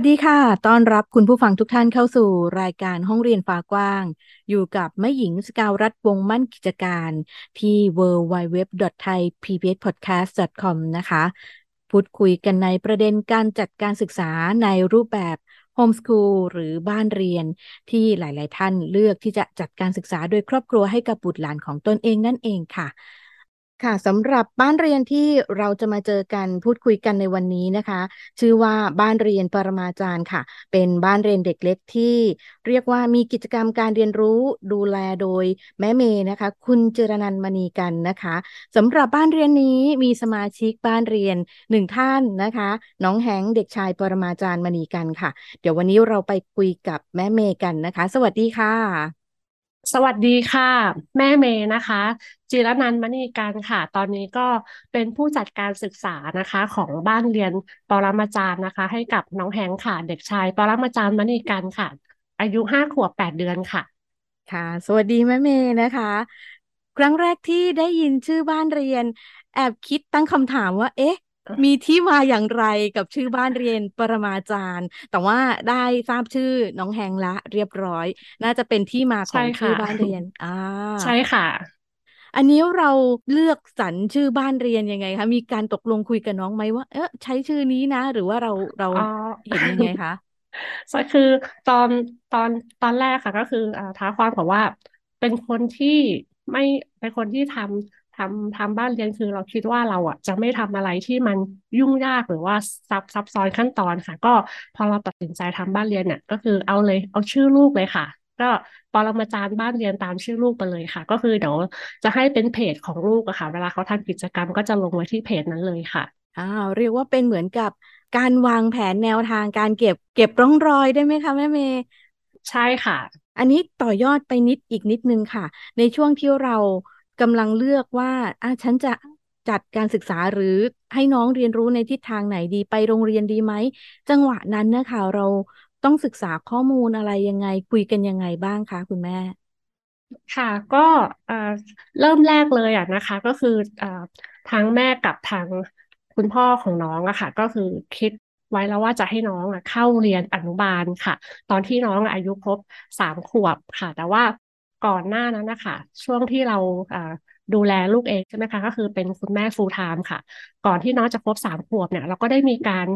วัสดีค่ะ ต้อนรับคุณผู้ฟังทุกท่านเข้าสู่รายการห้องเรียนฟ้ากว้าง อยู่กับแม่หญิงสกาวรัฐวงมั่นกิจการ ที่ www.thaipbspodcast.com นะคะ พูดคุยกันในประเด็นการจัดการศึกษาในรูปแบบโฮมส o ูลหรือบ้านเรียนที่หลาย ๆ ท่านเลือกที่จะจัดการศึกษาโดยครอบครัวให้กับบุตรหลานของตนเองนั่นเองค่ะ ค่ะสำหรับบ้านเรียนที่เราจะมาเจอกันพูดคุยกันในวันนี้นะคะ ชื่อว่าบ้านเรียนปรมาจารย์ค่ะ เป็นบ้านเรียนเด็กเล็กที่ เรียกว่ามีกิจกรรมการเรียนรู้ดูแลโดยแม่เมย์นะคะ คุณเจรนันมณีกันนะคะสำหรับบ้านเรียนนี้มีสมาชิกบ้านเรียนหนึ่งท่านนะคะ น้องแหงเด็กชายปรมาจารย์มณีกันค่ะ เดี๋ยววันนี้เราไปคุยกับแม่เมย์กันนะคะ สวัสดีค่ะ สวัสดีค่ะ แม่เมย์นะคะ จิรนันท์มณีการค่ะ ตอนนี้ก็เป็นผู้จัดการศึกษานะคะ ของบ้านเรียนปรมาจารย์นะคะ ให้กับน้องแฮงค่ะ เด็กชายปรมาจารย์มณีการค่ะ อายุห้าขวบแปดเดือนค่ะ ค่ะ สวัสดีแม่เมย์นะคะ ครั้งแรกที่ได้ยินชื่อบ้านเรียน แอบคิดตั้งคำถามว่า เอ๊ะ มีที่มาอย่างไรกับชื่อบ้านเรียนปรมาจารย์ แต่ว่าได้ทราบชื่อน้องแฮงละเรียบร้อย น่าจะเป็นที่มาของชื่อบ้านเรียนอ่าใช่ค่ะ อันนี้เราเลือกสรรชื่อบ้านเรียนยังไงคะมีการตกลงคุยกับน้องไหมว่า เออใช้ชื่อนี้นะ หรือว่าเราเราเห็นยังไงคะก็คือตอนตอนตอนแรกค่ะ ก็คืออ่าท้าความบอกว่า เป็นคนที่ไม่เป็นคนที่ทำ ทำทำบ้านเรียนคือเราคิดว่าเราอะจะไม่ทำอะไรที่มันยุ่งยากหรือว่าซับซับซ้อนขั้นตอนค่ะ ก็พอเราตัดสินใจทำบ้านเรียนเนี่ยก็คือเอาเลยเอาชื่อลูกเลยค่ะ ก็ปรมาจารย์บ้านเรียนตามชื่อลูกไปเลยค่ะ ก็คือเดี๋ยวจะให้เป็นเพจของลูกอะค่ะ เวลาเขาทำกิจกรรมก็จะลงไว้ที่เพจนั้นเลยค่ะอ้าวเรียกว่าเป็นเหมือนกับการวางแผนแนวทางการเก็บเก็บร่องรอยได้ไหมคะแม่เมย์ใช่ค่ะ อันนี้ต่อยอดไปนิดอีกนิดนึงค่ะ ในช่วงที่เรา กำลังเลือกว่าอะฉันจะจัดการศึกษาหรือให้น้องเรียนรู้ในทิศทางไหนดีไปโรงเรียนดีไหม จังหวะนั้นนะคะเราต้องศึกษาข้อมูลอะไรยังไง คุยกันยังไงบ้างคะคุณแม่ ค่ะก็เริ่มแรกเลยอะนะคะ ก็คือทั้งแม่กับทางคุณพ่อของน้องอะค่ะ ก็คือคิดไว้แล้วว่าจะให้น้องอะเข้าเรียนอนุบาลค่ะ ตอนที่น้องอายุครบสามขวบค่ะ แต่ว่า ก่อนหน้านั้นนะคะช่วงที่เราดูแลลูกเองใช่ไหมคะ ก็คือเป็นคุณแม่ full time ค่ะ ก่อนที่น้องจะครบสามขวบเนี่ย เราก็ได้มีการ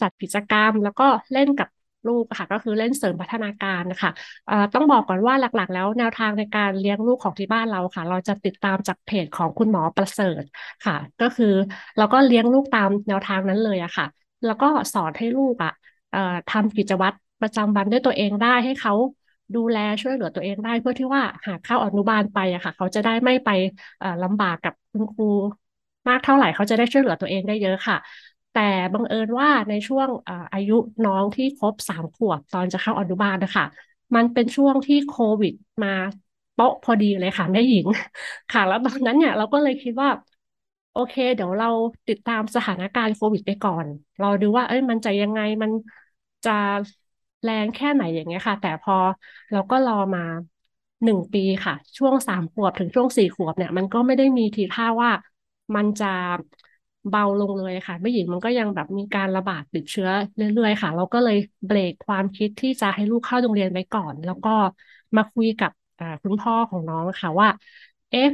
จัดกิจกรรม แล้วก็เล่นกับลูกค่ะ ก็คือเล่นเสริมพัฒนาการนะคะต้องบอกก่อนว่าหลักๆ แล้วแนวทางในการเลี้ยงลูกของที่บ้านเราค่ะ เราจะติดตามจากเพจของคุณหมอประเสริฐค่ะ ก็คือเราก็เลี้ยงลูกตามแนวทางนั้นเลยอะค่ะ แล้วก็สอนให้ลูกอะทำกิจวัตรประจำวันด้วยตัวเองได้ให้เขา ดูแลช่วยเหลือตัวเองได้ เพื่อที่ว่าหากเข้าอนุบาลไปอะค่ะ เขาจะได้ไม่ไปลำบากกับคุณครูมากเท่าไหร่เขาจะได้ช่วยเหลือตัวเองได้เยอะค่ะ แต่บังเอิญว่าในช่วงอายุน้องที่ครบสามขวบตอนจะเข้าอนุบาลนะคะมันเป็นช่วงที่โควิดมาโป๊ะพอดีเลยค่ะแม่หญิงค่ะ แล้วตอนนั้นเนี่ยเราก็เลยคิดว่า โอเค เดี๋ยวเราติดตามสถานการณ์โควิดไปก่อน เราดูว่า เอ้ยมันจะยังไงมันจะ แรงแค่ไหนอย่างเงี้ยค่ะ แต่พอเราก็รอมาหนึ่งปีค่ะ ช่วงสามขวบถึงช่วงสี่ขวบเนี่ย มันก็ไม่ได้มีทีท่าว่ามันจะเบาลงเลยค่ะไม่หญิงมันก็ยังแบบมีการระบาดติดเชื้อเรื่อยๆค่ะ เราก็เลยเบรกความคิดที่จะให้ลูกเข้าโรงเรียนไว้ก่อน แล้วก็มาคุยกับคุณพ่อของน้องค่ะว่า เอ๊ะ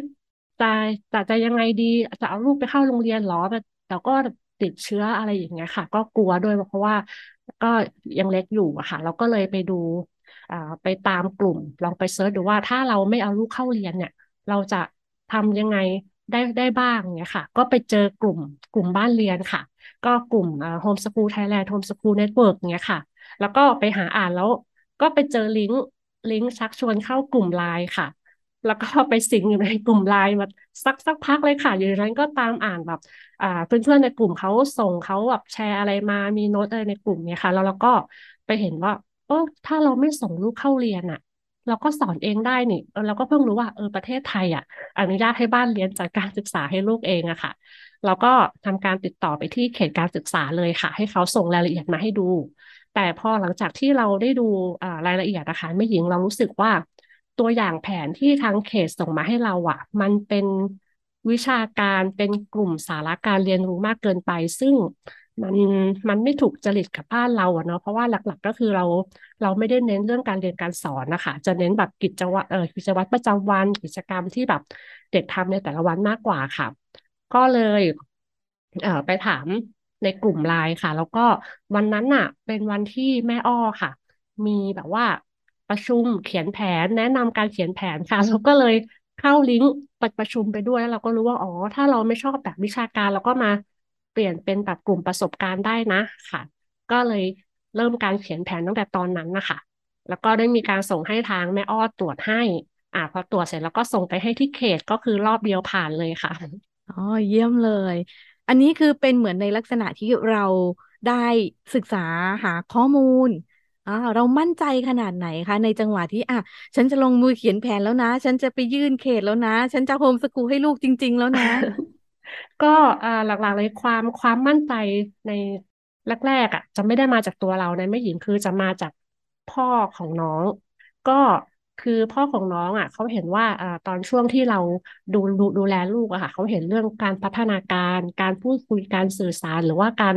จะจะจะยังไงดีจะเอาลูกไปเข้าโรงเรียนหรอแต่ก็ ติดเชื้ออะไรอย่างเงี้ยค่ะ ก็กลัวด้วยเพราะว่าก็ยังเล็กอยู่อะค่ะ เราก็เลยไปดูไปตามกลุ่ม ลองไป search ดูว่าถ้าเราไม่เอาลูกเข้าเรียนเนี่ย เราจะทำยังไงได้ได้บ้างเนี่ยค่ะ ก็ไปเจอกลุ่มกลุ่มบ้านเรียนค่ะ ก็กลุ่ม Homeschool Thailand Homeschool Network เนี่ยค่ะ แล้วก็ไปหาอ่านแล้วก็ไปเจอลิงก์ลิงก์ชักชวนเข้ากลุ่มไลน์ค่ะ แล้วก็ไปสิงอยู่ในกลุ่มไลน์มาสักสักพักเลยค่ะ อยู่ในนั้นก็ตามอ่านแบบอ่าเพื่อนๆในกลุ่มเขาส่งเขาแบบแชร์อะไรมามีโน้ตอะไรในกลุ่มเนี่ยค่ะ แล้วเราก็ไปเห็นว่าโอ้ถ้าเราไม่ส่งลูกเข้าเรียนอะเราก็สอนเองได้นี่เราก็เพิ่งรู้ว่าเออประเทศไทยอะ อนุญาตให้บ้านเรียนจัดการศึกษาให้ลูกเองอะค่ะเราก็ทำการติดต่อไปที่เขตการศึกษาเลยค่ะ ให้เขาส่งรายละเอียดมาให้ดู แต่พอหลังจากที่เราได้ดูรายละเอียดนะคะแม่หญิงเรารู้สึกว่า ตัวอย่างแผนที่ทางเขตส่งมาให้เราอะมันเป็นวิชาการเป็นกลุ่มสาระการเรียนรู้มากเกินไป ซึ่งมันมันไม่ถูกจริตกับบ้านเราอะเนาะเพราะว่าหลัก ๆ ก็คือเราเราไม่ได้เน้นเรื่องการเรียนการสอนนะคะจะเน้นแบบกิจวัตรเออกิจวัตรประจำวันกิจกรรมที่แบบเด็กทำในแต่ละวันมากกว่าค่ะ ก็เลยเออไปถามในกลุ่มไลน์ค่ะ แล้วก็วันนั้นน่ะเป็นวันที่แม่อ้อค่ะ มีแบบว่า ประชุมเขียนแผนแนะนำการเขียนแผนค่ะเราก็เลยเข้าลิงก์ประชุมไปด้วยแล้วเราก็รู้ว่าอ๋อถ้าเราไม่ชอบแบบวิชาการเราก็มาเปลี่ยนเป็นแบบกลุ่มประสบการณ์ได้นะค่ะ ก็เลยเริ่มการเขียนแผนตั้งแต่ตอนนั้นนะคะแล้วก็ได้มีการส่งให้ทางแม่อ้อตรวจให้ อ่าพอตรวจเสร็จแล้วก็ส่งไปให้ที่เขตก็คือรอบเดียวผ่านเลยค่ะอ๋อเยี่ยมเลย อันนี้คือเป็นเหมือนในลักษณะที่เราได้ศึกษาหาข้อมูล อ่าเรามั่นใจขนาดไหนคะ ในจังหวะที่อะฉันจะลงมือเขียนแผนแล้วนะ ฉันจะไปยื่นเขตแล้วนะ ฉันจะโฮมสกูลให้ลูกจริง ๆ แล้วนะ ก็อ่าหลักๆเลยความความมั่นใจในแรกๆอะ จะไม่ได้มาจากตัวเราในแม่หญิงคือจะมาจากพ่อของน้อง ก็คือพ่อของน้องอะเขาเห็นว่าอ่าตอนช่วงที่เราดูดูดูแลลูกอะค่ะเขาเห็นเรื่องการพัฒนาการการพูดคุยการสื่อสาร หรือว่าการ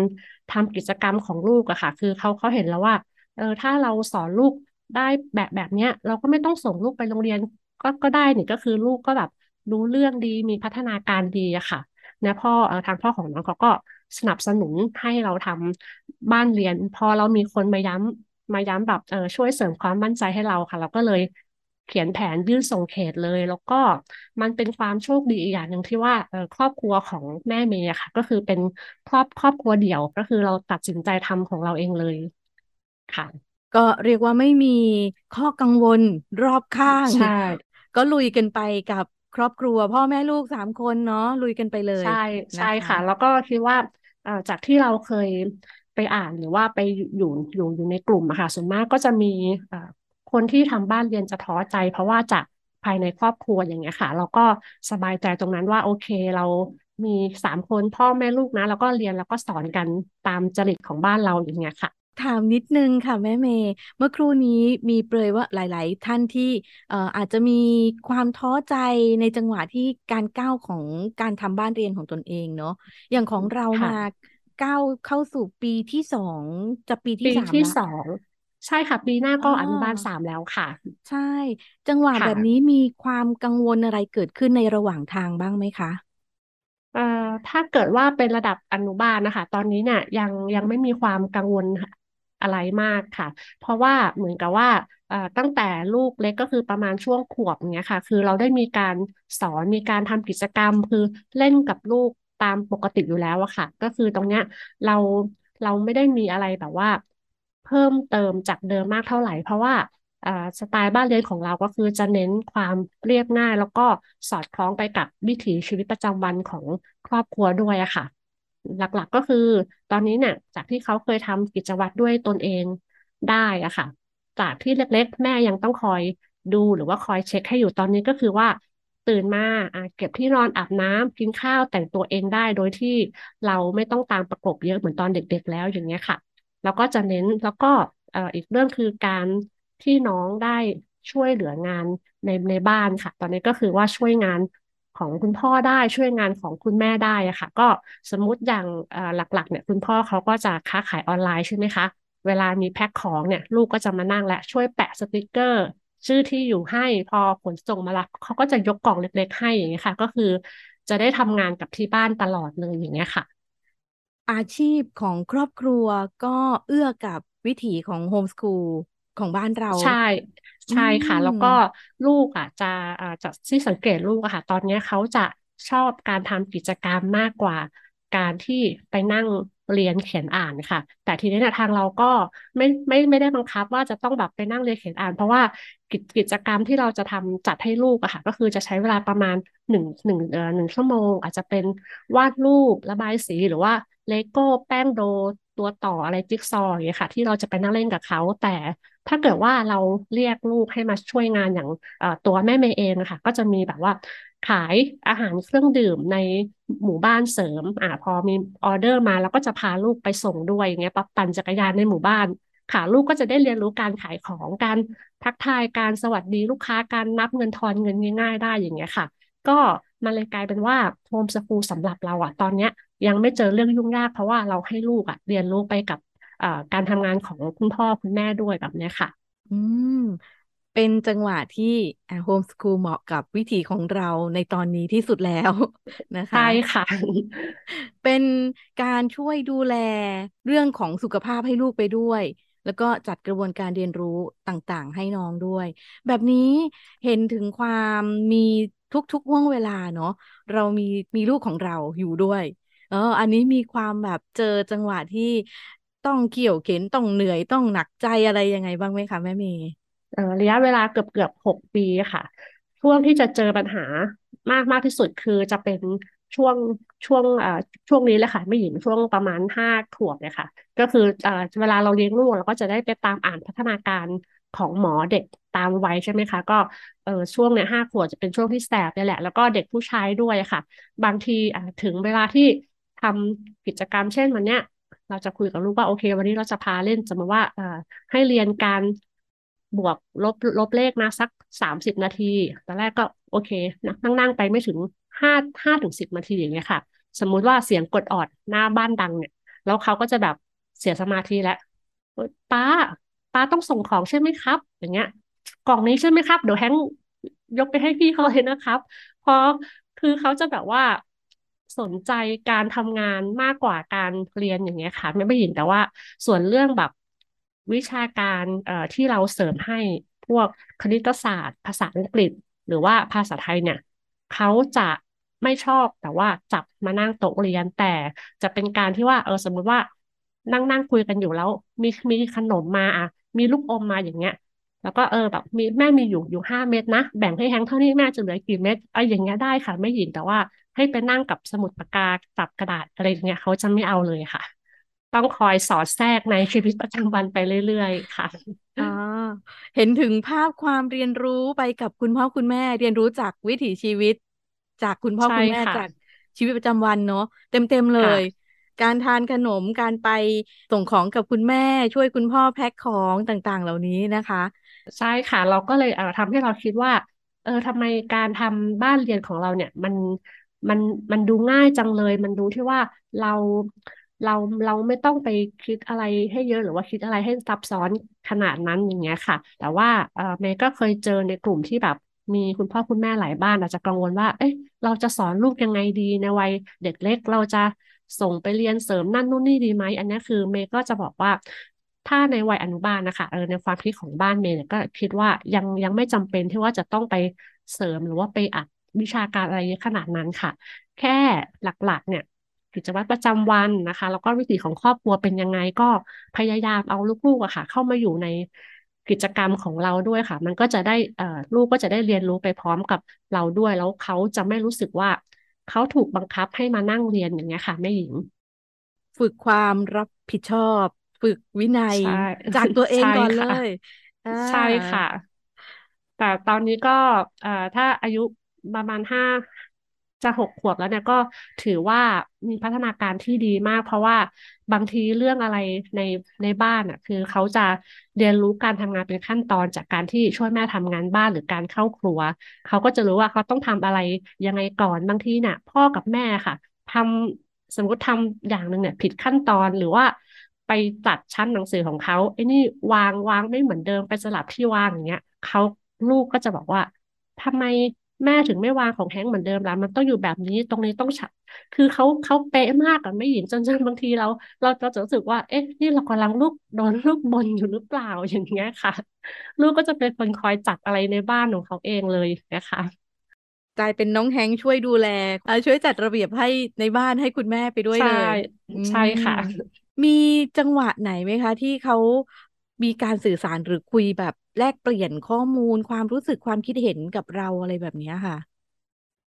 ทำกิจกรรมของลูกอะค่ะ คือเขาเขาเห็นแล้วว่า เออถ้าเราสอนลูกได้แบบแบบเนี้ย เราก็ไม่ต้องส่งลูกไปโรงเรียน ก็ก็ได้นี่ก็คือลูกก็แบบรู้เรื่องดีมีพัฒนาการดีอะค่ะนะพ่อเออทางพ่อของน้องเขาก็สนับสนุนให้เราทำบ้านเรียน พอเรามีคนมาย้ำมาย้ำแบบเออช่วยเสริมความมั่นใจให้เราค่ะ เราก็เลยเขียนแผนยื่นส่งเขตเลย แล้วก็มันเป็นความโชคดีอีกอย่างหนึ่งที่ว่าเออครอบครัวของแม่เมย์ค่ะ ก็คือเป็นครอบครอบครัวเดี่ยวก็คือเราตัดสินใจทำของเราเองเลย ค่ะ ก็เรียกว่าไม่มีข้อกังวลรอบข้างใช่ก็ลุยกันไปกับครอบครัว พ่อแม่ลูกสามคนเนาะลุยกันไปเลยใช่ใช่ค่ะ แล้วก็คิดว่าจากที่เราเคยไปอ่านหรือว่าไปอยู่อยู่อยู่ในกลุ่มอะค่ะส่วนมากก็จะมีคนที่ทำบ้านเรียนจะท้อใจ เพราะว่าจากภายในครอบครัวอย่างเงี้ยค่ะ เราก็สบายใจตรงนั้นว่าโอเคเรามีสามคนพ่อแม่ลูกนะ แล้วก็เรียนแล้วก็สอนกันตามจริตของบ้านเราอย่างเงี้ยค่ะ ถามนิดนึงค่ะแม่เมย์เมื่อครู่นี้มีเปรยว่าหลาย ๆ ท่านที่เอ่ออาจจะมีความท้อใจในจังหวะที่การก้าวของการทำบ้านเรียนของตนเองเนาะอย่างของเรามาก้าวเข้าสู่ปีที่สองจะปีที่สามที่สองใช่ค่ะ ปีหน้าก็อนุบาลสามแล้วค่ะ ใช่ จังหวะแบบนี้มีความกังวลอะไรเกิดขึ้นในระหว่างทางบ้างไหมคะ เอ่อถ้าเกิดว่าเป็นระดับอนุบาลนะคะ ตอนนี้เนี่ยยังยังไม่มีความกังวล อะไรมากค่ะ เพราะว่าเหมือนกับว่าตั้งแต่ลูกเล็กก็คือประมาณช่วงขวบเนี้ยค่ะ คือเราได้มีการสอนมีการทำกิจกรรม คือเล่นกับลูกตามปกติอยู่แล้วอะค่ะ ก็คือตรงเนี้ยเราเราไม่ได้มีอะไรแบบว่า เพิ่มเติมจากเดิมมากเท่าไหร่ เพราะว่าสไตล์บ้านเรียนของเราก็คือจะเน้นความเรียบง่าย แล้วก็สอดคล้องไปกับวิถีชีวิตประจำวันของครอบครัวด้วยอะค่ะ หลักๆก็คือ ตอนนี้เนี่ยจากที่เขาเคยทำกิจวัตรด้วยตนเองได้อะค่ะ จากที่เล็กๆ แม่ยังต้องคอยดูหรือว่าคอยเช็คให้อยู่ตอนนี้ก็คือว่า ตื่นมาเก็บที่นอนอาบน้ำกินข้าวแต่งตัวเองได้โดยที่เราไม่ต้องตามประกบเยอะเหมือนตอนเด็กๆ แล้วอย่างเงี้ยค่ะ แล้วก็จะเน้นแล้วก็อีกเรื่องคือการที่น้องได้ช่วยเหลืองานในในบ้านค่ะ ตอนนี้ก็คือว่าช่วยงาน ของคุณพ่อได้ช่วยงานของคุณแม่ได้อะค่ะ ก็สมมุติอย่างหลักๆ เนี่ยคุณพ่อเขาก็จะค้าขายออนไลน์ใช่ไหมคะเวลามีแพ็คของเนี่ย ลูกก็จะมานั่งและช่วยแปะสติกเกอร์ ชื่อที่อยู่ให้พอขนส่งมารับเขาก็จะยกกล่องเล็ก ๆ ให้อย่างเงี้ยค่ะ ก็คือจะได้ทำงานกับที่บ้านตลอดเลยอย่างเงี้ยค่ะ อาชีพของครอบครัวก็เอื้อกับวิถีของโฮมสคูล ของบ้านเรา ใช่ ใช่ค่ะ แล้วก็ลูกอะจะอ่าจะที่สังเกตลูกอะค่ะ ตอนนี้เขาจะชอบการทำกิจกรรมมากกว่าการที่ไปนั่งเรียนเขียนอ่านค่ะ แต่ทีนี้เนี่ยทางเราก็ไม่ไม่ไม่ได้บังคับว่าจะต้องแบบไปนั่งเรียนเขียนอ่าน เพราะว่ากิจกิจกรรมที่เราจะทำจัดให้ลูกอะค่ะ ก็คือจะใช้เวลาประมาณหนึ่งหนึ่งเอ่อหนึ่งชั่วโมง อาจจะเป็นวาดรูประบายสีหรือว่าเลโก้แป้งโด ตัวต่ออะไรจิ๊กซอว์อย่างเงี้ยค่ะ ที่เราจะไปนั่งเล่นกับเขา แต่ถ้าเกิดว่าเราเรียกลูกให้มาช่วยงานอย่างตัวแม่เมย์เองนะคะก็จะมีแบบว่าขายอาหารเครื่องดื่มในหมู่บ้านเสริม อ่าพอมีออเดอร์มาแล้วก็จะพาลูกไปส่งด้วยอย่างเงี้ยปั๊บปั่นจักรยานในหมู่บ้านค่ะลูกก็จะได้เรียนรู้การขายของการทักทายการสวัสดีลูกค้าการนับเงินทอนเงินง่าย ๆ ได้อย่างเงี้ยค่ะ ก็มันเลยกลายเป็นว่าโฮมสกูลสำหรับเราอะตอนเนี้ย ยังไม่เจอเรื่องยุ่งยาก เพราะว่าเราให้ลูกอะเรียนรู้ไปกับการทำงานของคุณพ่อคุณแม่ด้วยแบบนี้ค่ะ อืม เป็นจังหวะที่โฮมสคูลเหมาะกับวิถีของเราในตอนนี้ที่สุดแล้วนะคะใช่ค่ะ เป็นการช่วยดูแลเรื่องของสุขภาพให้ลูกไปด้วย แล้วก็จัดกระบวนการเรียนรู้ต่างๆ ให้น้องด้วย แบบนี้เห็นถึงความมีทุกๆห่วงเวลาเนาะเรามีมีลูกของเราอยู่ด้วยเออ อันนี้มีความแบบเจอจังหวะที่ต้องเกี่ยวเข็นต้องเหนื่อยต้องหนักใจอะไรยังไงบ้างไหมคะแม่เมย์เออระยะเวลาเกือบเกือบหกปีค่ะ ช่วงที่จะเจอปัญหามากมากที่สุดคือจะเป็นช่วงช่วงอ่าช่วงนี้แหละค่ะไม่หญิงช่วงประมาณห้าขวบเลยค่ะ ก็คืออ่าเวลาเราเลี้ยงลูกเราก็จะได้ไปตามอ่านพัฒนาการของหมอเด็กตามวัยใช่ไหมคะ ก็เออช่วงเนี้ยห้าขวบจะเป็นช่วงที่แสบนี่แหละ แล้วก็เด็กผู้ชายด้วยค่ะ บางทีอ่าถึงเวลาที่ ทำกิจกรรมเช่นวันเนี้ยเราจะคุยกับลูกว่าโอเค วันนี้เราจะพาเล่นสมมติว่าให้เรียนการบวกลบลบเลขนะสักสามสิบนาทีตอนแรกก็โอเคนั่งนั่งไปไม่ถึงห้าห้าถึงสิบนาทีอย่างเงี้ยค่ะ สมมุติว่าเสียงกดออดหน้าบ้านดังเนี่ย แล้วเขาก็จะแบบเสียสมาธิแล้วป้า ป้าต้องส่งของใช่ไหมครับ อย่างเงี้ย กล่องนี้ใช่ไหมครับ เดี๋ยวแฮงยกไปให้พี่เขาเลยนะครับ เพราะคือเขาจะแบบว่า สนใจการทำงานมากกว่าการเรียนอย่างเงี้ยค่ะ ไม่ไม่ยินแต่ว่าส่วนเรื่องแบบวิชาการเอ่อที่เราเสริมให้พวกคณิตศาสตร์ ภาษาอังกฤษ หรือว่าภาษาไทยเนี่ยเขาจะไม่ชอบแต่ว่าจับมานั่งโต๊ะเรียนแต่จะเป็นการที่ว่าเออสมมุติว่านั่งนั่งคุยกันอยู่แล้ว มีมีขนมมาอะมีลูกอมมาอย่างเงี้ย แล้วก็เออแบบมีแม่มีอยู่อยู่ห้าเม็ดนะ แบ่งให้แฮงเท่านี้แม่จะเหลือกี่เม็ดไอ้อย่างเงี้ยได้ค่ะไม่หยินแต่ว่า ให้ไปนั่งกับสมุดปากกาจับกระดาษอะไรเงี้ยเขาจะไม่เอาเลยค่ะ ต้องคอยสอดแทรกในชีวิตประจำวันไปเรื่อยๆค่ะอ๋อเห็นถึงภาพความเรียนรู้ไปกับคุณพ่อคุณแม่ เรียนรู้จากวิถีชีวิต จากคุณพ่อคุณแม่จากชีวิตประจำวันเนาะเต็มๆเลย การทานขนมการไปส่งของกับคุณแม่ ช่วยคุณพ่อแพ็คของต่างๆ เหล่านี้นะคะ ใช่ค่ะ เราก็เลยเออทำให้เราคิดว่า เออทำไมการทำบ้านเรียนของเราเนี่ย มัน มันมันดูง่ายจังเลย มันดูที่ว่าเราเราเราไม่ต้องไปคิดอะไรให้เยอะหรือว่าคิดอะไรให้ซับซ้อนขนาดนั้นอย่างเงี้ยค่ะ แต่ว่าเออเมย์ก็เคยเจอในกลุ่มที่แบบมีคุณพ่อคุณแม่หลายบ้านอาจจะกังวลว่า เอ๊ะเราจะสอนลูกยังไงดีในวัยเด็กเล็ก เราจะส่งไปเรียนเสริมนั่นนู่นนี่ดีไหมอันนี้คือเมย์ก็จะบอกว่าถ้าในวัยอนุบาลนะคะเออในความคิดของบ้านเมย์เนี่ยก็คิดว่ายังยังไม่จำเป็นที่ว่าจะต้องไปเสริมหรือว่าไปอัด วิชาการอะไรขนาดนั้นค่ะ แค่หลักๆ เนี่ยกิจวัตรประจำวันนะคะ แล้วก็วิถีของครอบครัวเป็นยังไงก็พยายามเอาลูกๆอะค่ะ เข้ามาอยู่ในกิจกรรมของเราด้วยค่ะ มันก็จะได้เอ่อลูกก็จะได้เรียนรู้ไปพร้อมกับเราด้วย แล้วเขาจะไม่รู้สึกว่าเขาถูกบังคับให้มานั่งเรียนอย่างเงี้ยค่ะแม่หญิง ฝึกความรับผิดชอบ ฝึกวินัยจากตัวเองก่อนเลยใช่ค่ะ แต่ตอนนี้ก็เอ่อถ้าอายุ ประมาณห้าจะหกขวบแล้วเนี่ยก็ถือว่ามีพัฒนาการที่ดีมาก เพราะว่าบางทีเรื่องอะไรในในบ้านอะ คือเขาจะเรียนรู้การทำงานเป็นขั้นตอนจากการที่ช่วยแม่ทำงานบ้านหรือการเข้าครัว เขาก็จะรู้ว่าเขาต้องทำอะไรยังไงก่อนบางทีเนี่ยพ่อกับแม่ค่ะทำสมมติทำอย่างหนึ่งเนี่ยผิดขั้นตอนหรือว่าไปจัดชั้นหนังสือของเขาไอ้นี่วางวางไม่เหมือนเดิมไปสลับที่วางอย่างเงี้ยเขาลูกก็จะบอกว่าทำไม แม่ถึงไม่วางของแฮงเหมือนเดิมแล้วมันต้องอยู่แบบนี้ตรงนี้ต้องฉับคือเขาเขาเป๊ะมากอะไม่หญิงจนจนบางทีเรา เราเราจะรู้สึกว่า เอ๊ะนี่เรากำลังลูกโดนลูกบนอยู่หรือเปล่าอย่างเงี้ยค่ะ ลูกก็จะเป็นคนคอยจัดอะไรในบ้านของเขาเองเลยนะคะกลายเป็นน้องแฮงช่วยดูแลช่วยจัดระเบียบให้ในบ้านให้คุณแม่ไปด้วยเลยใช่ค่ะ มีจังหวะไหนไหมคะ ที่เขา มีการสื่อสารหรือคุยแบบแลกเปลี่ยนข้อมูล ความรู้สึกความคิดเห็นกับเราอะไรแบบนี้ค่ะ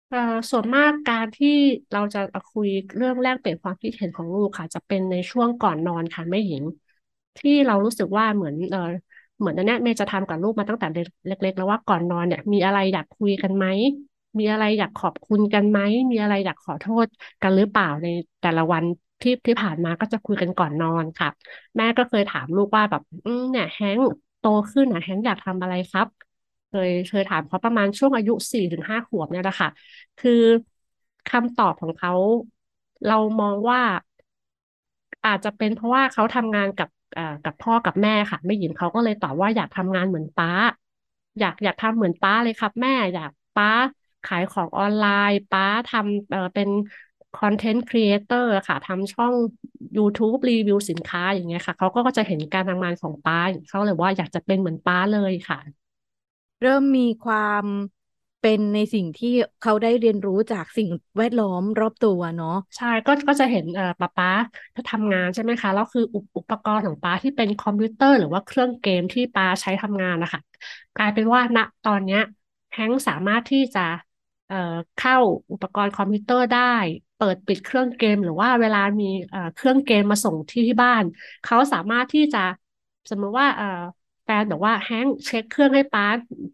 เอ่อส่วนมากการที่เราจะคุยเรื่องแลกเปลี่ยนความคิดเห็นของลูกค่ะ จะเป็นในช่วงก่อนนอนค่ะแม่หญิง ที่เรารู้สึกว่าเหมือนเออเหมือนอันนี้เมย์จะทำกับลูกมาตั้งแต่เล็ก ๆ แล้วว่าก่อนนอนเนี่ย มีอะไรอยากคุยกันไหมมีอะไรอยากขอบคุณกันไหมมีอะไรอยากขอโทษกันหรือเปล่าในแต่ละวัน ที่ที่ผ่านมาก็จะคุยกันก่อนนอนค่ะ แม่ก็เคยถามลูกว่าแบบ อืมเนี่ยแฮงโตขึ้นนะแฮงอยากทำอะไรครับ เคยเคยถามเขาประมาณช่วงอายุสี่ถึงห้าขวบเนี่ยแหละค่ะ คือคำตอบของเขาเรามองว่า อาจจะเป็นเพราะว่าเขาทำงานกับอ่ากับพ่อกับแม่ค่ะไม่หญิงเขาก็เลยตอบว่าอยากทำงานเหมือนป้า อยากอยากทำเหมือนป้าเลยครับ แม่อยากป้าขายของออนไลน์ ป้าทำเอ่อเป็น content creator ค่ะทำช่อง YouTube รีวิวสินค้าอย่างเงี้ยค่ะ เขาก็จะเห็นการทำงานของป้าเขาเลยว่าอยากจะเป็นเหมือนป้าเลยค่ะ เริ่มมีความเป็นในสิ่งที่เขาได้เรียนรู้จากสิ่งแวดล้อมรอบตัวเนาะใช่ก็ก็จะเห็นเอ่อป๊าป๊าถ้าทำงานใช่ไหมคะแล้วคืออุปอุปกรณ์ของป๊าที่เป็นคอมพิวเตอร์ หรือว่าเครื่องเกมที่ป๊าใช้ทำงานนะคะกลายเป็นว่าณตอนเนี้ยแฮงค์สามารถที่จะเอ่อเข้าอุปกรณ์คอมพิวเตอร์ได้ เปิดปิดเครื่องเกม หรือว่าเวลามีเครื่องเกมมาส่งที่ที่บ้าน เขาสามารถที่จะสมมติว่าแฟนบอกว่าแฮงเช็คเครื่องให้ป๊า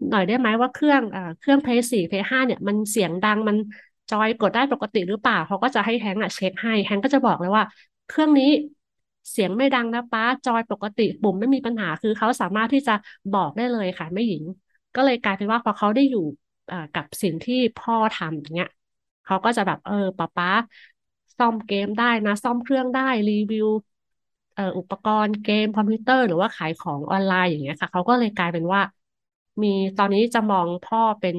หน่อยได้ไหมว่าเครื่องเอ่อเครื่องเพย์สี่เพย์ห้าเนี่ยมันเสียงดังมัน joy กดได้ปกติหรือเปล่าเขาก็จะให้แฮงอะเช็คให้แฮงก็จะบอกเลยว่า เครื่องนี้เสียงไม่ดังนะป๊า joy ปกติปุ่มไม่มีปัญหาคือเขาสามารถที่จะบอกได้เลยค่ะไม่หญิง ก็เลยกลายเป็นว่าพอเขาได้อยู่กับสิ่งที่พ่อทำอย่างเงี้ย เขาก็จะแบบเออป้าป้าซ่อมเกมได้นะ ซ่อมเครื่องได้รีวิวเอ่ออุปกรณ์เกมคอมพิวเตอร์หรือว่าขายของออนไลน์อย่างเงี้ยค่ะเขาก็เลยกลายเป็นว่า มีตอนนี้จะมองพ่อเป็น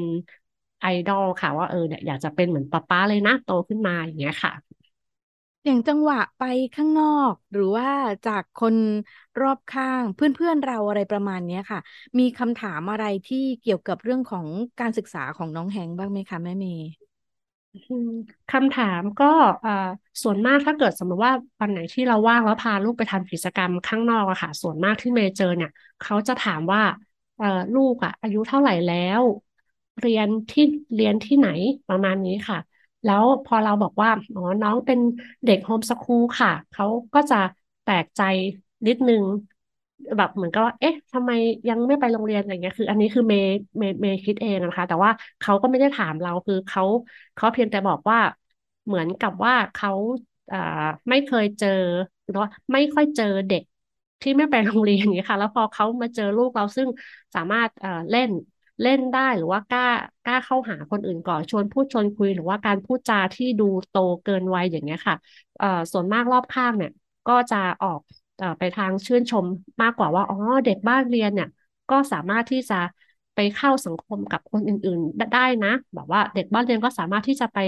ไอดอลค่ะ ว่าเออเนี่ยอยากจะเป็นเหมือนป๊าป๊าเลยนะโตขึ้นมาอย่างเงี้ยค่ะอย่างจังหวะไปข้างนอก หรือว่าจากคนรอบข้างเพื่อนๆเราอะไรประมาณนี้ค่ะ มีคำถามอะไรที่เกี่ยวกับเรื่องของการศึกษาของน้องแฮงบ้างไหมคะแม่เมย์ คำถามก็ส่วนมากถ้าเกิดสมมติว่าวันไหนที่เราว่างแล้วพาลูกไปทำกิจกรรมข้างนอกอะค่ะ ส่วนมากที่เมย์เจอเนี่ย เขาจะถามว่าลูกอะอายุเท่าไหร่แล้ว เรียนที่เรียนที่ไหนประมาณนี้ค่ะ แล้วพอเราบอกว่าอ๋อน้องเป็นเด็กโฮมสคูลค่ะ เขาก็จะแปลกใจนิดนึง แบบเหมือนกับว่าเอ๊ะทำไมยังไม่ไปโรงเรียนอะไรเงี้ยคือ อันนี้คือเมย์เมย์เมย์คิดเองนะคะ แต่ว่าเขาก็ไม่ได้ถามเราคือเขาเขาเพียงแต่บอกว่าเหมือนกับว่าเขาอ่าไม่เคยเจอหรือว่าไม่ค่อยเจอเด็กที่ไม่ไปโรงเรียนอย่างเงี้ยค่ะ แล้วพอเขามาเจอลูกเราซึ่งสามารถเอ่อเล่นเล่นได้หรือว่ากล้ากล้าเข้าหาคนอื่นก่อนชวนพูดชวนคุย หรือว่าการพูดจาที่ดูโตเกินวัยอย่างเงี้ยค่ะเอ่อส่วนมากรอบข้างเนี่ย ก็จะออก ไปทางชื่นชมมากกว่าว่าอ๋อเด็กบ้านเรียนเนี่ย ก็สามารถที่จะไปเข้าสังคมกับคนอื่น ๆ ได้นะ แบบว่าเด็กบ้านเรียนก็สามารถที่จะไป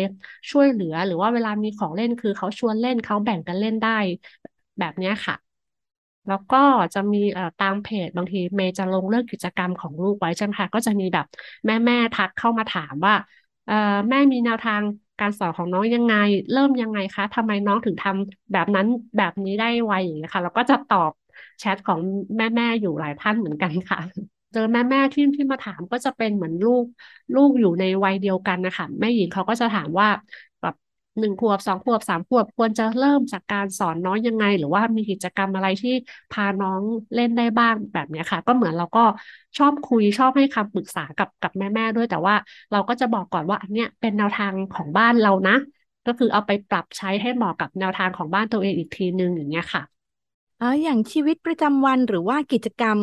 ช่วยเหลือ หรือว่าเวลามีของเล่นคือเขาชวนเล่นเขาแบ่งกันเล่นได้แบบนี้ค่ะ แล้วก็จะมีตามเพจบางทีเมย์จะลงเรื่องกิจกรรมของลูกไว้ใช่ไหมคะก็จะมีแบบแม่แม่ทักเข้ามาถามว่าแม่มีแนวทาง การสอนของน้องยังไง เริ่มยังไงคะทำไมน้องถึงทำแบบนั้นแบบนี้ได้ไวอย่างเงี้ยค่ะแล้วก็จะตอบแชทของแม่แม่อยู่หลายท่านเหมือนกันค่ะเจอแม่แม่ที่ที่มาถามก็จะเป็นเหมือนลูกลูกอยู่ในวัยเดียวกันนะคะแม่หญิงเขาก็จะถามว่า หนึ่งขวบสองขวบสามขวบควรจะเริ่มจากการสอนน้องยังไง หรือว่ามีกิจกรรมอะไรที่พาน้องเล่นได้บ้างแบบนี้ค่ะ ก็เหมือนเราก็ชอบคุยชอบให้คำปรึกษากับกับแม่แม่ด้วยแต่ว่า เราก็จะบอกก่อนว่าอันเนี้ยเป็นแนวทางของบ้านเรานะ ก็คือเอาไปปรับใช้ให้เหมาะกับแนวทางของบ้านตัวเองอีกทีนึงอย่างเงี้ยค่ะอ๋ออย่างชีวิตประจำวันหรือว่ากิจกรรม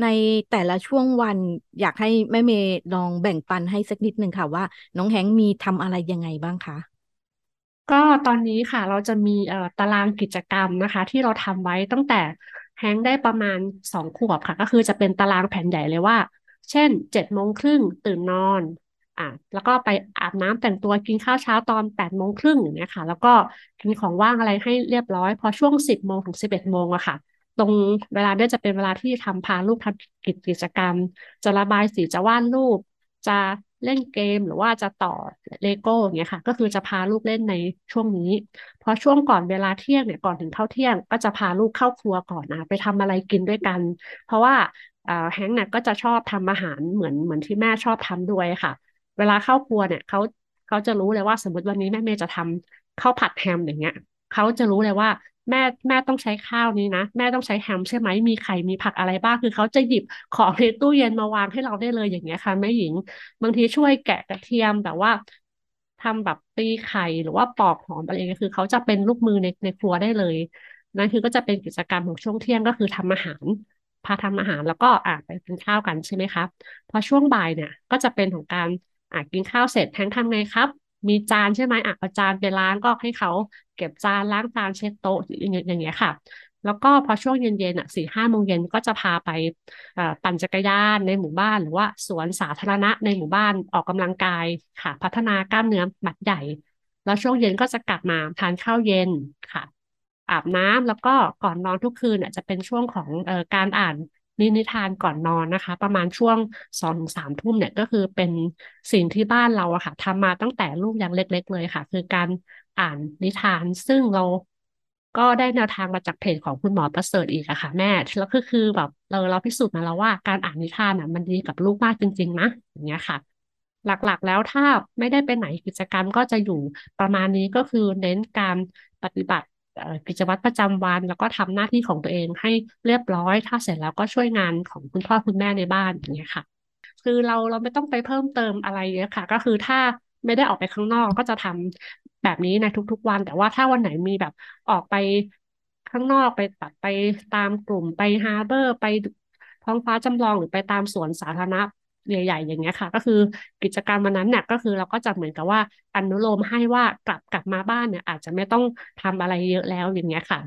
ในแต่ละช่วงวัน อยากให้แม่เมย์ลองแบ่งปันให้สักนิดหนึ่งค่ะว่า น้องแฮงมีทำอะไรยังไงบ้างคะ ก็ตอนนี้ค่ะ เราจะมีเอ่อตารางกิจกรรมนะคะ ที่เราทำไว้ตั้งแต่แฮงได้ประมาณสองขวบค่ะ ก็คือจะเป็นตารางแผ่นใหญ่เลยว่า เช่นเจ็ดโมงครึ่งตื่นนอน อะแล้วก็ไปอาบน้ำแต่งตัวกินข้าวเช้าตอนแปดโมงครึ่งอย่างเงี้ยค่ะ แล้วก็กินของว่างอะไรให้เรียบร้อย พอช่วงสิบโมงถึงสิบเอ็ดโมงอะค่ะ ตรงเวลาเนี่ยจะเป็นเวลาที่ทำพาลูกทำกิจกรรม จะระบายสีจะวาดรูปจะ เล่นเกมหรือว่าจะต่อเลโก้อย่างเงี้ยค่ะ ก็คือจะพาลูกเล่นในช่วงนี้ เพอช่วงก่อนเวลาเที่ยงเนี่ยก่อนถึงเข้าเที่ยง ก็จะพาลูกเข้าครัวก่อนนะไปทำอะไรกินด้วยกัน เพราะว่าแฮงค์เนี่ยก็จะชอบทำอาหารเหมือนเหมือนที่แม่ชอบทำด้วยค่ะ เวลาเข้าครัวเนี่ยเขาเขาจะรู้เลยว่าสมมติวันนี้แม่เมย์จะทำข้าวผัดแฮมอย่างเงี้ยเขาจะรู้เลยว่า แม่แม่ต้องใช้ข้าวนี้นะ แม่ต้องใช้แฮมใช่ไหมมีไข่มีผักอะไรบ้างคือเขาจะหยิบของในตู้เย็นมาวางให้เราได้เลยอย่างเงี้ยค่ะแม่หญิง บางทีช่วยแกะกระเทียมแบบว่าทำแบบตีไข่หรือว่าปอกหอมอะไรเงี้ยคือเขาจะเป็นลูกมือในในครัวได้เลยนั่นคือก็จะเป็นกิจกรรมของช่วงเที่ยงก็คือทำอาหารพาทำอาหารแล้วก็อ่าไปกินข้าวกันใช่ไหมครับพอช่วงบ่ายเนี่ย ก็จะเป็นของการอ่ากินข้าวเสร็จแทงทำไงครับ มีจานใช่ไหมอะเอาจานไปล้างก็ให้เขาเก็บจานล้างจานเช็ดโต๊ะอย่างเงี้ยค่ะ แล้วก็พอช่วงเย็นๆอะสี่ห้าโมงเย็นก็จะพาไปปั่นจักรยานในหมู่บ้าน หรือว่าสวนสาธารณะในหมู่บ้านออกกำลังกายค่ะ พัฒนากล้ามเนื้อมัดใหญ่ แล้วช่วงเย็นก็จะกลับมาทานข้าวเย็นค่ะอาบน้ำแล้วก็ก่อนนอนทุกคืนจะเป็นช่วงของอการอ่าน นินิทานก่อนนอนนะคะ ประมาณช่วงสองถึงสามทุ่มเนี่ยก็คือเป็นสิ่งที่บ้านเราอะค่ะทำมาตั้งแต่ลูกยังเล็ก ๆ เลยค่ะ คือการอ่านนิทาน ซึ่งเราก็ได้แนวทางมาจากเพจของคุณหมอประเสริฐอีกอะค่ะ แม่แล้วก็คือแบบเราเราพิสูจน์มาแล้วว่าการอ่านนิทานอะมันดีกับลูกมากจริง ๆ นะอย่างเงี้ยค่ะ หลักๆแล้วถ้าไม่ได้ไปไหนกิจกรรมก็จะอยู่ประมาณนี้ก็คือเน้นการปฏิบัติ กิจวัตรประจำวัน แล้วก็ทำหน้าที่ของตัวเองให้เรียบร้อย ถ้าเสร็จแล้วก็ช่วยงานของคุณพ่อคุณแม่ในบ้านอย่างเงี้ยค่ะ คือเราเราไม่ต้องไปเพิ่มเติมอะไรเยอะค่ะ ก็คือถ้าไม่ได้ออกไปข้างนอกก็จะทำแบบนี้ในทุกๆวัน แต่ว่าถ้าวันไหนมีแบบออกไปข้างนอกไปตัดไปตามกลุ่มไปฮาร์เบอร์ไปท้องฟ้าจำลองหรือไปตามสวนสาธารณะ ใหญ่ๆอย่างเงี้ยค่ะ ก็คือกิจกรรมวันนั้นเนี่ยก็คือเราก็จะเหมือนกับว่าอนุโลมให้ว่ากลับกลับมาบ้านเนี่ย อาจจะไม่ต้องทำอะไรเยอะแล้วอย่างเงี้ยค่ะ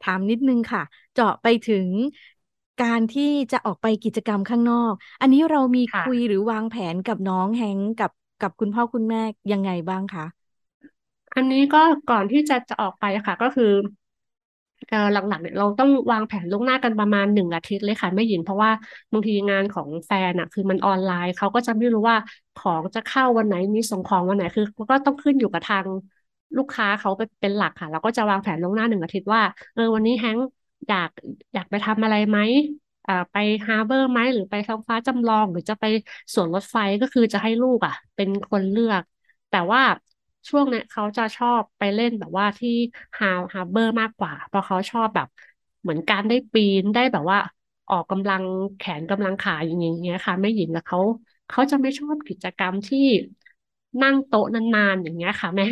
ถามนิดนึงค่ะ เจาะไปถึงการที่จะออกไปกิจกรรมข้างนอก อันนี้เรามีคุยหรือวางแผนกับน้องแฮงกับกับคุณพ่อคุณแม่ยังไงบ้างคะอันนี้ก็ก่อนที่จะจะออกไปค่ะ ก็คือเอ่อ หลักๆเนี่ยเราต้องวางแผนล่วงหน้ากันประมาณหนึ่งอาทิตย์เลยค่ะแม่หญิงเพราะว่าบางทีงานของแฟนอะ คือมันออนไลน์เขาก็จะไม่รู้ว่าของจะเข้าวันไหนมีส่งของวันไหนคือก็ต้องขึ้นอยู่กับทางลูกค้าเขาเป็นหลักค่ะ เราก็จะวางแผนล่วงหน้าหนึ่งอาทิตย์ว่าเออวันนี้แฮงอยากอยากไปทำอะไรไหมอ่าไป Harbor ไหมหรือไปท้องฟ้าจำลอง หรือจะไปสวนรถไฟก็คือจะให้ลูกอะ เป็นคนเลือก แต่ว่า ช่วงเนี้ยเขาจะชอบไปเล่นแบบว่าที่ฮาว Harbor มากกว่า เพราะเขาชอบแบบเหมือนการได้ปีนได้แบบว่า ออกกำลังแขนกำลังขาอย่างเงี้ยค่ะไม่หญิงแล้วเขาเขาจะไม่ชอบกิจกรรมที่นั่งโต๊ะนานๆอย่างเงี้ยค่ะแม่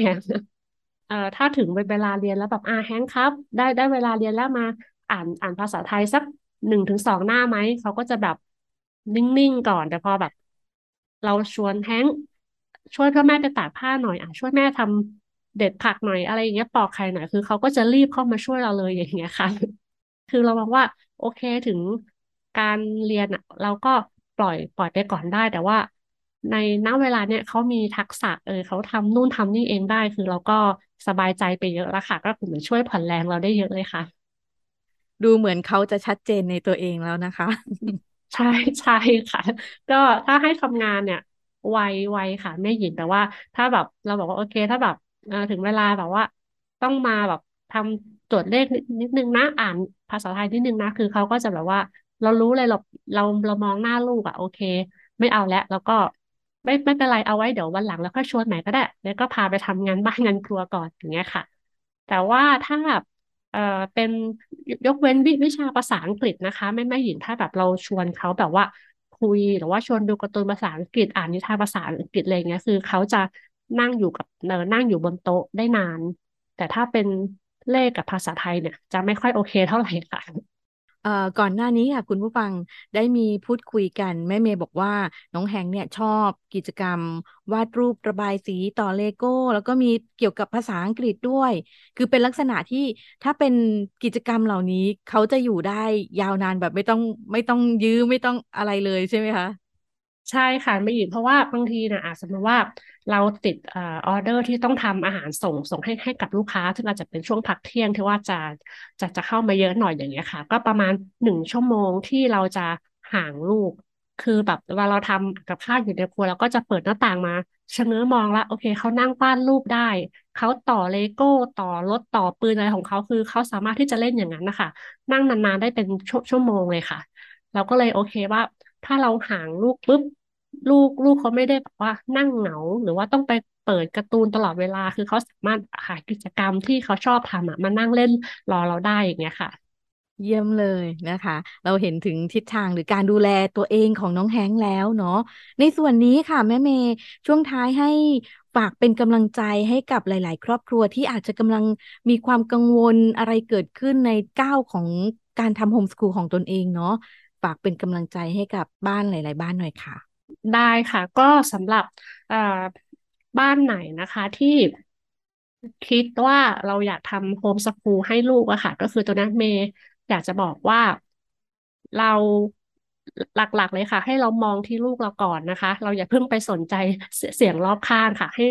เอ่อถ้าถึงเวลาเรียนแล้วแบบอ่าแฮงครับ ได้ได้เวลาเรียนแล้วมาอ่านอ่านภาษาไทยสักหนึ่งถึงสองหน้าไหม เขาก็จะแบบนิ่ง ๆ ก่อน แต่พอแบบ เราชวนแฮง ช่วยพ่อแม่ไปตากผ้าหน่อยอะช่วยแม่ทำเด็ดผักหน่อยอะไรอย่างเงี้ยปอกไข่หน่อยคือเขาก็จะรีบเข้ามาช่วยเราเลยอย่างเงี้ยค่ะ คือเรามองว่า โอเคถึงการเรียนอะ เราก็ปล่อยปล่อยไปก่อนได้ แต่ว่าในณเวลาเนี้ยเขามีทักษะเออเขาทำนู่นทำนี่เองได้ คือเราก็สบายใจไปเยอะแล้วค่ะ ก็เหมือนช่วยผ่อนแรงเราได้เยอะเลยค่ะ ดูเหมือนเขาจะชัดเจนในตัวเองแล้วนะคะ ใช่ใช่ค่ะ ก็ถ้าให้ทำงานเนี่ยไวไวค่ะไม่หยินแต่ว่า ถ้าแบบเราบอกว่าโอเค ถ้าแบบถึงเวลาแบบว่า ต้องมาแบบทำตรวจเลขนิดนึงนะอ่านภาษาไทยนิดนึงนะคือเขาก็จะแบบว่า เรารู้เลยเราเราเรามองหน้าลูกอะโอเค ไม่เอาแล้วแล้วก็ไม่ไม่เป็นไรเอาไว้เดี๋ยววันหลังแล้วค่อยชวนใหม่ก็ได้ แล้วก็พาไปทำงานบ้านงานครัวก่อนอย่างเงี้ยค่ะ แต่ว่าถ้าเอ่อเป็นยกเว้นวิชาภาษาอังกฤษนะคะ ไม่ไม่หญิงถ้าแบบเราชวนเขาแบบว่า คุย หรือว่าชวนดูการ์ตูนภาษาอังกฤษอ่านนิทานภาษาอังกฤษอะไรเงี้ยคือเขาจะนั่งอยู่กับเนอนั่งอยู่บนโต๊ะได้นาน แต่ถ้าเป็นเลขกับภาษาไทยเนี่ย จะไม่ค่อยโอเคเท่าไหร่ค่ะ เอ่อก่อนหน้านี้ค่ะคุณผู้ฟังได้มีพูดคุยกัน แม่เมย์บอกว่าน้องแฮงเนี่ยชอบกิจกรรม วาดรูประบายสีต่อเลโก้ แล้วก็มีเกี่ยวกับภาษาอังกฤษด้วย คือเป็นลักษณะที่ถ้าเป็นกิจกรรมเหล่านี้เขาจะอยู่ได้ยาวนานแบบไม่ต้องไม่ต้องยื้อไม่ต้องอะไรเลยใช่ไหมคะ ใช่ค่ะไม่หยิบเพราะว่าบางทีนะอาจสมมติว่าเราติดออเดอร์ที่ต้องทำอาหารส่งส่งให้ให้กับลูกค้าซึ่งอาจจะเป็นช่วงพักเที่ยงที่ว่าจะจะจะเข้ามาเยอะหน่อยอย่างเงี้ยค่ะ ก็ประมาณหนึ่งชั่วโมงที่เราจะห่างลูก คือแบบเวลาเราทำกับข้าวอยู่ในครัวเราก็จะเปิดหน้าต่างมาชะเง้อมองละโอเคเขานั่งปั้นรูปได้เขาต่อเลโก้ต่อรถต่อปืนอะไรของเขาคือเขาสามารถที่จะเล่นอย่างนั้นนะคะนั่งนานๆได้เป็นชั่วโมงเลยค่ะ เราก็เลยโอเคว่า ถ้าเราห่างลูกปุ๊บลูกลูกเขาไม่ได้แบบว่านั่งเหงา หรือว่าต้องไปเปิดการ์ตูนตลอดเวลา คือเขาสามารถหากิจกรรมที่เขาชอบทำอะมานั่งเล่นรอเราได้อย่างเงี้ยค่ะ เยี่ยมเลยนะคะ เราเห็นถึงทิศทางหรือการดูแลตัวเองของน้องแฮงค์แล้วเนาะในส่วนนี้ค่ะแม่เมย์ช่วงท้ายให้ฝากเป็นกำลังใจให้กับหลาย ๆ ครอบครัวที่อาจจะกำลังมีความกังวลอะไรเกิดขึ้นในก้าวของการทำโฮมสกูลของตนเองเนาะ ฝากเป็นกำลังใจให้กับบ้านหลาย ๆ บ้านหน่อยค่ะ ได้ค่ะ ก็สำหรับบ้านไหนนะคะที่คิดว่าเราอยากทำโฮมสกูลให้ลูกอะค่ะ ก็คือตัวนั้นเมย์อยากจะบอกว่าเรา หลักๆเลยค่ะ ให้เรามองที่ลูกเราก่อนนะคะ เราอย่าเพิ่งไปสนใจเสียงรอบข้างค่ะ ให้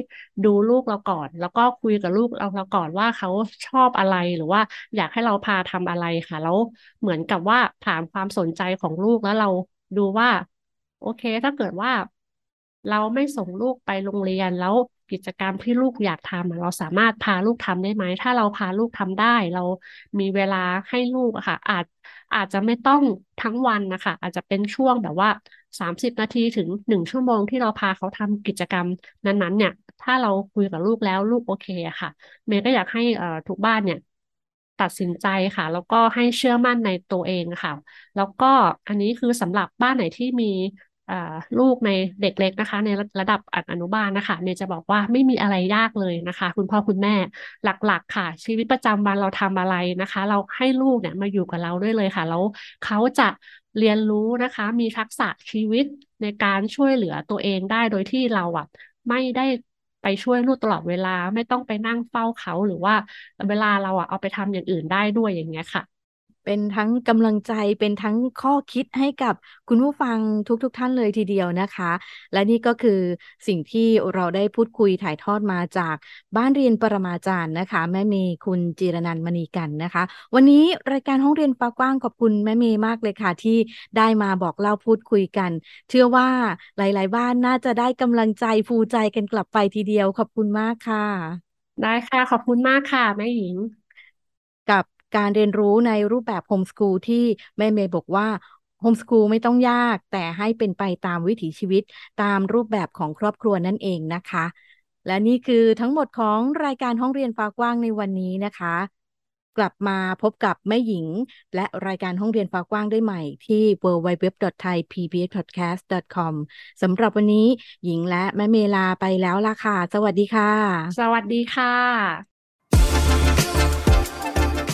ดูลูกเราก่อน แล้วก็คุยกับลูกเราเราก่อนว่าเขาชอบอะไรหรือว่าอยากให้เราพาทำอะไรค่ะ แล้วเหมือนกับว่าถามความสนใจของลูกแล้วเราดูว่า โอเค ถ้าเกิดว่า เราไม่ส่งลูกไปโรงเรียนแล้วกิจกรรมที่ลูกอยากทำเราสามารถพาลูกทำได้ไหม ถ้าเราพาลูกทำได้ เรามีเวลาให้ลูกอะค่ะ อาจ อาจจะไม่ต้องทั้งวันนะคะ อาจจะเป็นช่วงแบบว่าสามสิบนาทีถึงหนึ่งชั่วโมงที่เราพาเขาทำกิจกรรมนั้นๆ เนี่ย ถ้าเราคุยกับลูกแล้วลูกโอเคอะค่ะ เมย์ก็อยากให้ทุกบ้านเนี่ย ตัดสินใจค่ะ แล้วก็ให้เชื่อมั่นในตัวเองค่ะ แล้วก็อันนี้คือสำหรับบ้านไหนที่มี ลูกในเด็กเล็กนะคะ ในระดับอนุบาลนะคะเมย์จะบอกว่าไม่มีอะไรยากเลยนะคะ คุณพ่อคุณแม่หลักๆ ค่ะ ชีวิตประจำวันเราทำอะไรนะคะ เราให้ลูกเนี่ยมาอยู่กับเราด้วยเลยค่ะ แล้วเขาจะเรียนรู้นะคะ มีทักษะชีวิตในการช่วยเหลือตัวเองได้โดยที่เราอะไม่ได้ไปช่วยลูกตลอดเวลา ไม่ต้องไปนั่งเฝ้าเขาหรือว่าเวลาเราอะเอาไปทำอย่างอื่นได้ด้วยอย่างเงี้ยค่ะ เป็นทั้งกำลังใจเป็นทั้งข้อคิดให้กับคุณผู้ฟังทุกๆทท่านเลยทีเดียวนะคะ และนี่ก็คือสิ่งที่เราได้พูดคุยถ่ายทอดมาจากบ้านเรียนปรมาจารย์นะคะ แม่เมย์คุณจีรนันมณีกันนะคะ วันนี้รายการห้องเรียนฟ้ากว้างขอบคุณแม่เมย์มากเลยค่ะ ที่ได้มาบอกเล่าพูดคุยกัน เชื่อว่าหลาย ๆ บ้านน่าจะได้กำลังใจฟูใจกันกลับไปทีเดียวขอบคุณมากค่ะ ได้ค่ะขอบคุณมากค่ะแม่หญิง การเรียนรู้ในรูปแบบโฮมสกูลที่แม่เมย์บอกว่าโฮมสกูลไม่ต้องยากแต่ให้เป็นไปตามวิถีชีวิตตามรูปแบบของครอบครัวนั่นเองนะคะ และนี่คือทั้งหมดของรายการห้องเรียนฟ้ากว้างในวันนี้นะคะ กลับมาพบกับแม่หญิง และรายการห้องเรียนฟ้ากว้างได้ใหม่ที่ www.thaipbspodcast.com สำหรับวันนี้หญิงและแม่เมลาไปแล้วล่ะค่ะ สวัสดีค่ะ สวัสดีค่ะ